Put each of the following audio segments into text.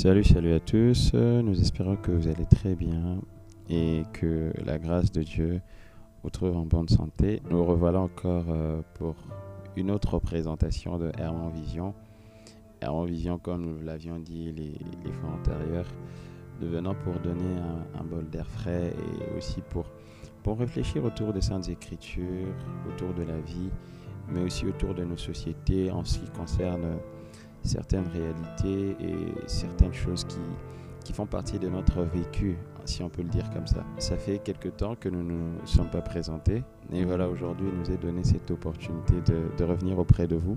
Salut, salut à tous. Nous espérons que vous allez très bien et que la grâce de Dieu vous trouve en bonne santé. Nous revoilà encore euh, pour une autre présentation de Hermon Vision. Hermon Vision, comme nous l'avions dit les, fois antérieures, devenant pour donner un, bol d'air frais et aussi pour, pour réfléchir autour des Saintes Écritures, autour de la vie, mais aussi autour de nos sociétés en ce qui concerne certaines réalités et certaines choses qui, qui font partie de notre vécu, si on peut le dire comme ça. Ça fait quelque temps que nous ne nous sommes pas présentés et voilà, aujourd'hui, il nous est donné cette opportunité de, de revenir auprès de vous.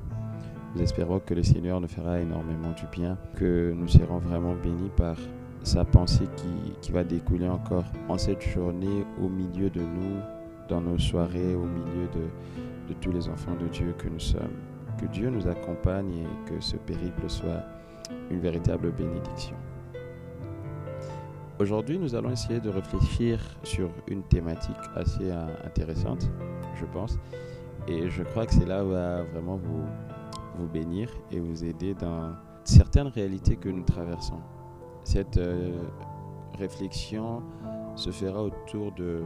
Nous espérons que le Seigneur nous fera énormément du bien, que nous serons vraiment bénis par sa pensée qui, qui va découler encore en cette journée au milieu de nous, dans nos soirées, au milieu de, de tous les enfants de Dieu que nous sommes que Dieu nous accompagne et que ce périple soit une véritable bénédiction. Aujourd'hui, nous allons essayer de réfléchir sur une thématique assez euh, intéressante, je pense, et je crois que c'est là où va vraiment vous, vous bénir et vous aider dans certaines réalités que nous traversons. Cette euh, réflexion se fera autour de,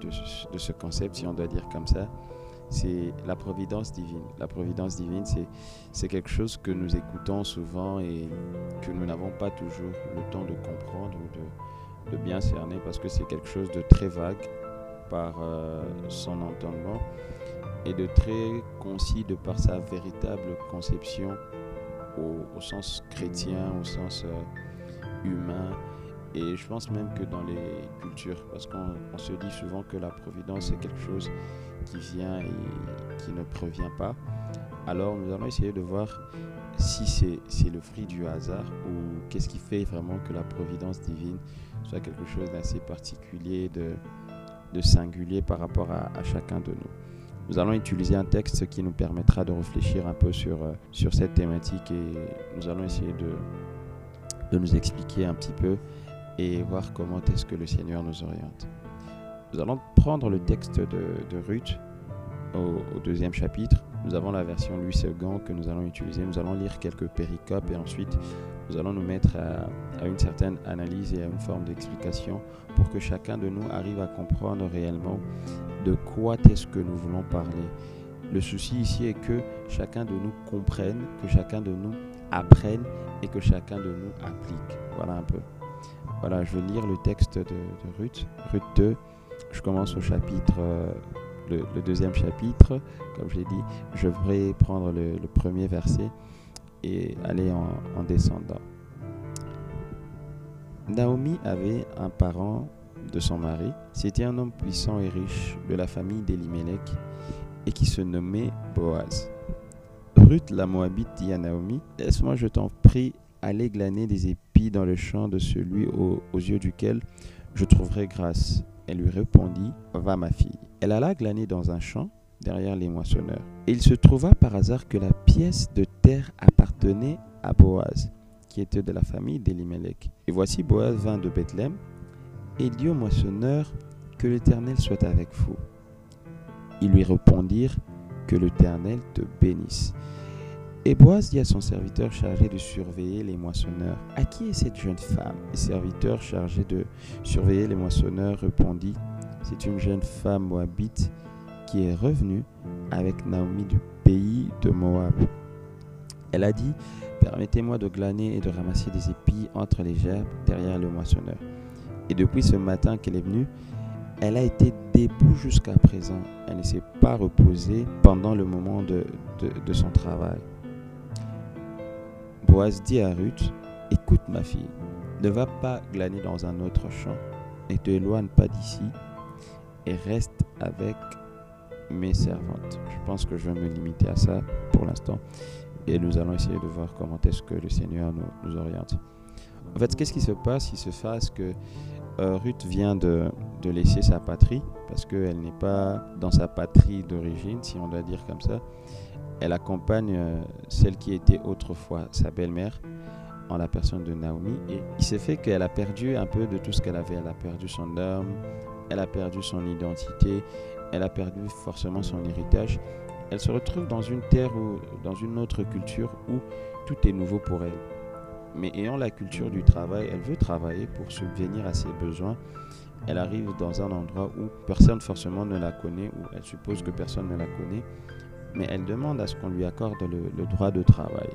de, ce concept, si on doit dire comme ça, c'est la providence divine. La providence divine, c'est quelque chose que nous écoutons souvent et que nous n'avons pas toujours le temps de comprendre ou de, bien cerner parce que c'est quelque chose de très vague par euh, son entendement et de très concis de par sa véritable conception au, sens chrétien, au sens euh, humain et je pense même que dans les cultures, parce qu'on se dit souvent que la providence c'est quelque chose qui vient et qui ne provient pas. Alors nous allons essayer de voir si c'est le fruit du hasard ou qu'est-ce qui fait vraiment que la providence divine soit quelque chose d'assez particulier, de, de, singulier par rapport à, à, chacun de nous. Nous allons utiliser un texte qui nous permettra de réfléchir un peu sur, euh, sur cette thématique et nous allons essayer de, de nous expliquer un petit peu et voir comment est-ce que le Seigneur nous oriente. Nous allons prendre le texte de, Ruth au, deuxième chapitre. Nous avons la version Louis II que nous allons utiliser. Nous allons lire quelques péricopes et ensuite nous allons nous mettre à, une certaine analyse et à une forme d'explication pour que chacun de nous arrive à comprendre réellement de quoi est-ce que nous voulons parler. Le souci ici est que chacun de nous comprenne, que chacun de nous apprenne et que chacun de nous applique. Voilà un peu. Voilà, je vais lire le texte de, Ruth, Ruth 2. Je commence au chapitre, euh, le, deuxième chapitre. Comme je l'ai dit, je vais prendre le, premier verset et aller en, en, descendant. Naomi avait un parent de son mari. C'était un homme puissant et riche de la famille d'Elimelech et qui se nommait Boaz. Ruth la Moabite dit à Naomi Laisse-moi, je t'en prie, aller glaner des épis dans le champ de celui aux, yeux duquel je trouverai grâce. Elle lui répondit, Va ma fille. Elle alla glaner dans un champ derrière les moissonneurs. Et il se trouva par hasard que la pièce de terre appartenait à Boaz, qui était de la famille d'Elimelech. Et voici Boaz vint de Bethléem, et dit aux moissonneurs, Que l'Éternel soit avec vous. Ils lui répondirent, Que l'Éternel te bénisse. Et Boaz dit à son serviteur chargé de surveiller les moissonneurs, À qui est cette jeune femme? Le serviteur chargé de surveiller les moissonneurs répondit, C'est une jeune femme moabite qui est revenue avec Naomi du pays de Moab. Elle a dit, Permettez-moi de glaner et de ramasser des épis entre les gerbes derrière le moissonneur. Et depuis ce matin qu'elle est venue, elle a été debout jusqu'à présent. Elle ne s'est pas reposée pendant le moment de, de son travail. Boaz dit à Ruth, Écoute ma fille, ne va pas glaner dans un autre champ, ne t'éloigne pas d'ici, et reste avec mes servantes. Je pense que je vais me limiter à ça pour l'instant, et nous allons essayer de voir comment est-ce que le Seigneur nous, oriente. En fait, qu'est-ce qui se passe? Il se passe que euh, Ruth vient de, de, laisser sa patrie, parce qu'elle n'est pas dans sa patrie d'origine, si on doit dire comme ça elle accompagne euh, celle qui était autrefois sa belle-mère en la personne de Naomi. Et il s'est fait qu'elle a perdu un peu de tout ce qu'elle avait. Elle a perdu son âme, elle a perdu son identité, elle a perdu forcément son héritage. Elle se retrouve dans une terre ou dans une autre culture où tout est nouveau pour elle. mais ayant la culture du travail, elle veut travailler pour subvenir à ses besoins. Elle arrive dans un endroit où personne forcément ne la connaît, où elle suppose que personne ne la connaît, mais elle demande à ce qu'on lui accorde le, droit de travail.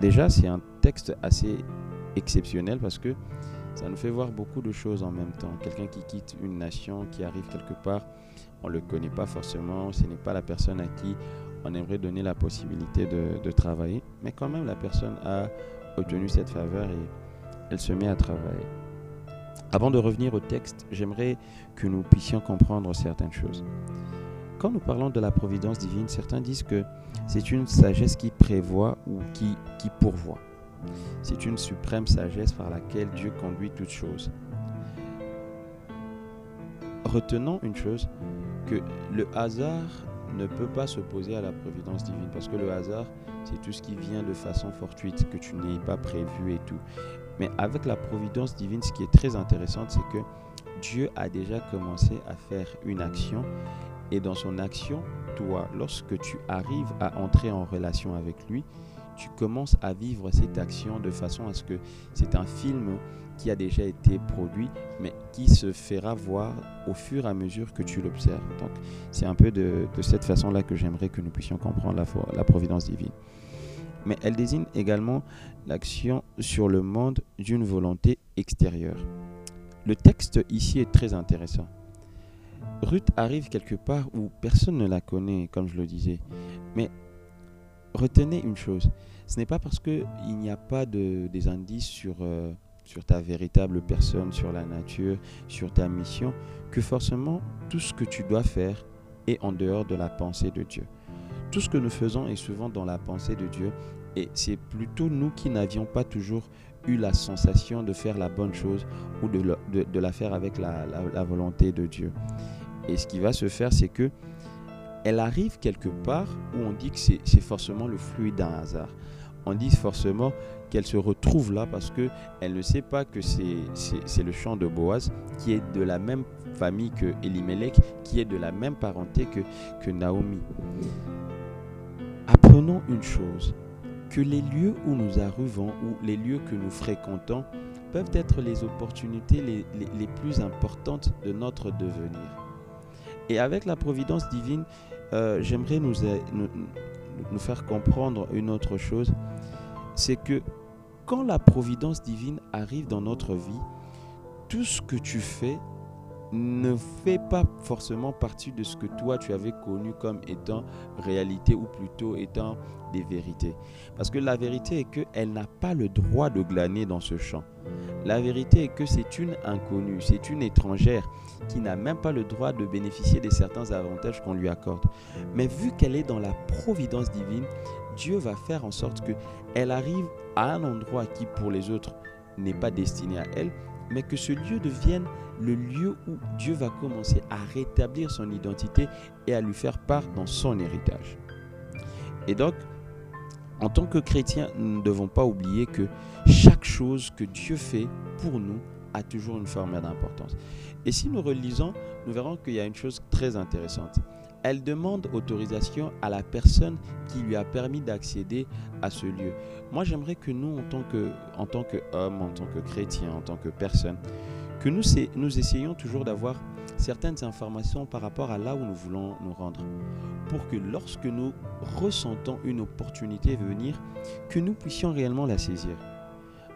Déjà, c'est un texte assez exceptionnel parce que ça nous fait voir beaucoup de choses en même temps. Quelqu'un qui quitte une nation, qui arrive quelque part, on ne le connaît pas forcément, ce n'est pas la personne à qui on aimerait donner la possibilité de, travailler, mais quand même la personne a obtenu cette faveur et elle se met à travailler. Avant de revenir au texte, j'aimerais que nous puissions comprendre certaines choses. Quand nous parlons de la providence divine, certains disent que c'est une sagesse qui prévoit ou qui, qui pourvoit. C'est une suprême sagesse par laquelle Dieu conduit toutes choses. Retenons une chose, que le hasard ne peut pas s'opposer à la providence divine parce que le hasard, c'est tout ce qui vient de façon fortuite, que tu n'aies pas prévu et tout. Mais avec la providence divine, ce qui est très intéressant, c'est que Dieu a déjà commencé à faire une action et dans son action, toi, lorsque tu arrives à entrer en relation avec lui, tu commences à vivre cette action de façon à ce que c'est un film qui a déjà été produit, mais qui se fera voir au fur et à mesure que tu l'observes. Donc, c'est un peu de, cette façon-là que j'aimerais que nous puissions comprendre la, providence divine. Mais elle désigne également l'action sur le monde d'une volonté extérieure. Le texte ici est très intéressant. Ruth arrive quelque part où personne ne la connaît, comme je le disais. Mais retenez une chose, ce n'est pas parce qu'il n'y a pas de, des indices sur, euh, sur ta véritable personne, sur la nature, sur ta mission, que forcément tout ce que tu dois faire est en dehors de la pensée de Dieu. Tout ce que nous faisons est souvent dans la pensée de Dieu et c'est plutôt nous qui n'avions pas toujours eu la sensation de faire la bonne chose ou de, de, la faire avec la, la volonté de Dieu. Et ce qui va se faire, c'est que elle arrive quelque part où on dit que c'est forcément le fruit d'un hasard. On dit forcément qu'elle se retrouve là parce qu'elle ne sait pas que c'est le champ de Boaz qui est de la même famille que Elimelech, qui est de la même parenté que, que Naomi. Apprenons une chose, que les lieux où nous arrivons ou les lieux que nous fréquentons peuvent être les opportunités les, les plus importantes de notre devenir. Et avec la providence divine, euh, j'aimerais nous, faire comprendre une autre chose, c'est que quand la providence divine arrive dans notre vie, tout ce que tu fais ne fait pas forcément partie de ce que toi tu avais connu comme étant réalité ou plutôt étant des vérités. Parce que la vérité est qu'elle n'a pas le droit de glaner dans ce champ. La vérité est que c'est une inconnue, c'est une étrangère qui n'a même pas le droit de bénéficier de certains avantages qu'on lui accorde. Mais vu qu'elle est dans la providence divine, Dieu va faire en sorte qu'elle arrive à un endroit qui pour les autres n'est pas destiné à elle, mais que ce lieu devienne le lieu où Dieu va commencer à rétablir son identité et à lui faire part dans son héritage. Et donc, en tant que chrétiens, nous ne devons pas oublier que chaque chose que Dieu fait pour nous a toujours une forme d'importance. Et si nous relisons, nous verrons qu'il y a une chose très intéressante. Elle demande autorisation à la personne qui lui a permis d'accéder à ce lieu. Moi, j'aimerais que nous, en tant que, en tant qu'homme, en tant que chrétien, en tant que personne, que nous, nous essayons toujours d'avoir certaines informations par rapport à là où nous voulons nous rendre. Pour que lorsque nous ressentons une opportunité venir, que nous puissions réellement la saisir.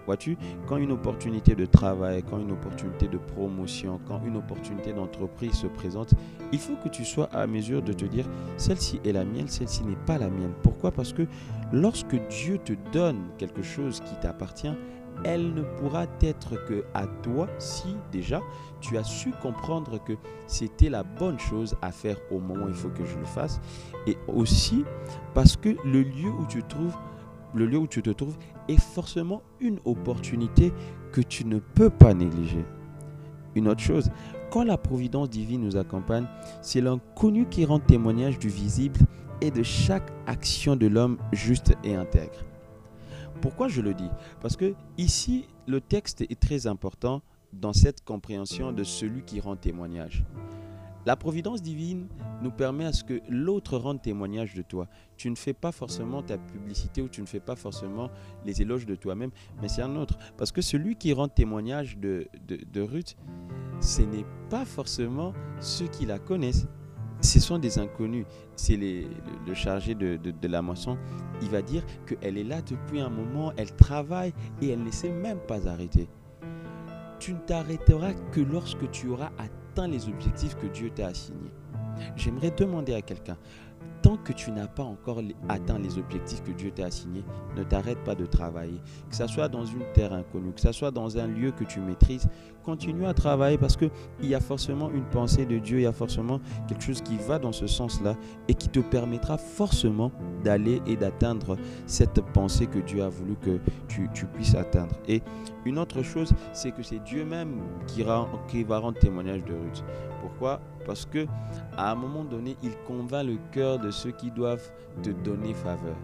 Vois-tu, quand une opportunité de travail, quand une opportunité de promotion, quand une opportunité d'entreprise se présente, il faut que tu sois à mesure de te dire, celle-ci est la mienne, celle-ci n'est pas la mienne. Pourquoi? Parce que lorsque Dieu te donne quelque chose qui t'appartient, elle ne pourra être que à toi si déjà tu as su comprendre que c'était la bonne chose à faire au moment où il faut que je le fasse et aussi parce que le lieu où tu trouves le lieu où tu te trouves est forcément une opportunité que tu ne peux pas négliger. Une autre chose, quand la providence divine nous accompagne, c'est l'inconnu qui rend témoignage du visible et de chaque action de l'homme juste et intègre. Pourquoi je le dis? Parce que ici, le texte est très important dans cette compréhension de celui qui rend témoignage. La providence divine nous permet à ce que l'autre rende témoignage de toi. Tu ne fais pas forcément ta publicité ou tu ne fais pas forcément les éloges de toi-même, mais c'est un autre. Parce que celui qui rend témoignage de, de, Ruth, ce n'est pas forcément ceux qui la connaissent. Ce sont des inconnus. C'est le, chargé de, de, la moisson. Il va dire qu'elle est là depuis un moment, elle travaille et elle ne s'est même pas arrêtée. Tu ne t'arrêteras que lorsque tu auras atteint les objectifs que Dieu t'a assignés. J'aimerais demander à quelqu'un, tant que tu n'as pas encore atteint les objectifs que Dieu t'a assignés, ne t'arrête pas de travailler. Que ce soit dans une terre inconnue, que ce soit dans un lieu que tu maîtrises, continue à travailler parce qu'il y a forcément une pensée de Dieu, il y a forcément quelque chose qui va dans ce sens-là et qui te permettra forcément d'aller et d'atteindre cette pensée que Dieu a voulu que tu, puisses atteindre. Et une autre chose, c'est que c'est Dieu même qui, qui va rendre témoignage de Ruth. Pourquoi? Parce que à un moment donné, il convainc le cœur de ceux qui doivent te donner faveur.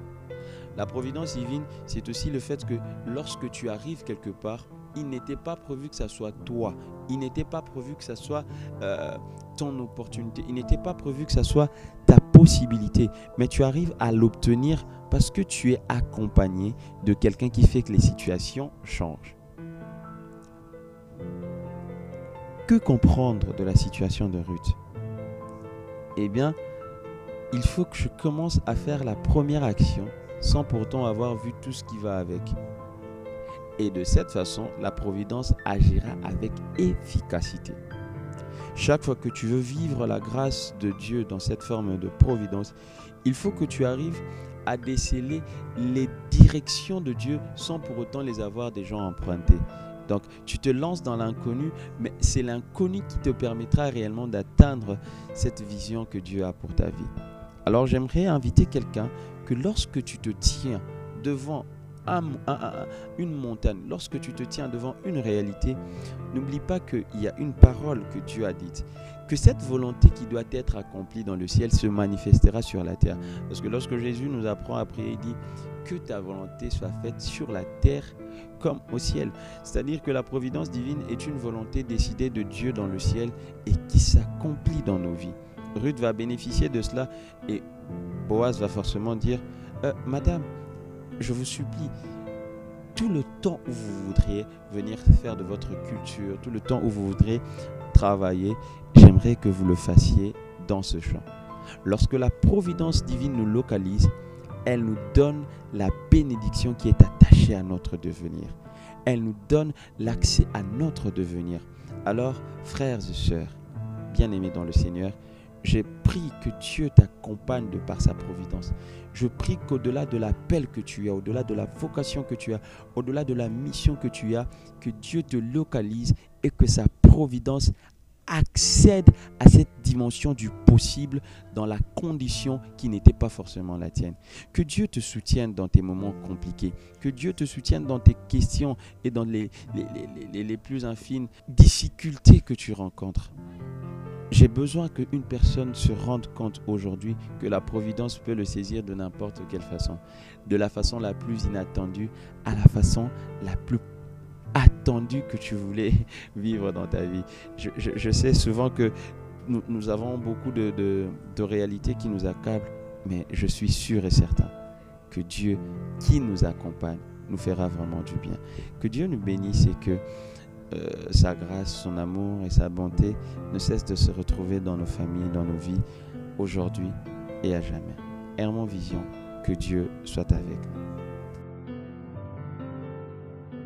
La providence divine, c'est aussi le fait que lorsque tu arrives quelque part, il n'était pas prévu que ça soit toi. Il n'était pas prévu que ça soit euh, ton opportunité. Il n'était pas prévu que ça soit ta possibilité. Mais tu arrives à l'obtenir parce que tu es accompagné de quelqu'un qui fait que les situations changent. Que comprendre de la situation de Ruth? Eh bien, il faut que je commence à faire la première action sans pourtant avoir vu tout ce qui va avec. Et de cette façon, la providence agira avec efficacité. Chaque fois que tu veux vivre la grâce de Dieu dans cette forme de providence, il faut que tu arrives à déceler les directions de Dieu sans pour autant les avoir déjà empruntées. Donc tu te lances dans l'inconnu, mais c'est l'inconnu qui te permettra réellement d'atteindre cette vision que Dieu a pour ta vie. Alors j'aimerais inviter quelqu'un que lorsque tu te tiens devant une montagne, lorsque tu te tiens devant une réalité, n'oublie pas qu'il y a une parole que Dieu a dite, que cette volonté qui doit être accomplie dans le ciel se manifestera sur la terre. Parce que lorsque Jésus nous apprend à prier, il dit que ta volonté soit faite sur la terre comme au ciel. C'est-à-dire que la providence divine est une volonté décidée de Dieu dans le ciel et qui s'accomplit dans nos vies. Ruth va bénéficier de cela et Boaz va forcément dire, euh, Madame, je vous supplie, tout le temps où vous voudriez venir faire de votre culture, tout le temps où vous voudriez travailler, j'aimerais que vous le fassiez dans ce champ. Lorsque la providence divine nous localise, elle nous donne la bénédiction qui est attachée à notre devenir. Elle nous donne l'accès à notre devenir. Alors, frères et sœurs, bien-aimés dans le Seigneur, j'ai prie que Dieu t'accompagne de par sa providence. Je prie qu'au-delà de l'appel que tu as, au-delà de la vocation que tu as, au-delà de la mission que tu as, que Dieu te localise et que sa providence accède à cette dimension du possible dans la condition qui n'était pas forcément la tienne. Que Dieu te soutienne dans tes moments compliqués. Que Dieu te soutienne dans tes questions et dans les, les, les plus infimes difficultés que tu rencontres. J'ai besoin qu'une personne se rende compte aujourd'hui que la providence peut le saisir de n'importe quelle façon. De la façon la plus inattendue à la façon la plus attendue que tu voulais vivre dans ta vie. Je, sais souvent que nous, avons beaucoup de, de réalités qui nous accablent, mais je suis sûr et certain que Dieu qui nous accompagne nous fera vraiment du bien. Que Dieu nous bénisse et que euh, sa grâce, son amour et sa bonté ne cessent de se retrouver dans nos familles, dans nos vies, aujourd'hui et à jamais. Hermon Vision, que Dieu soit avec nous.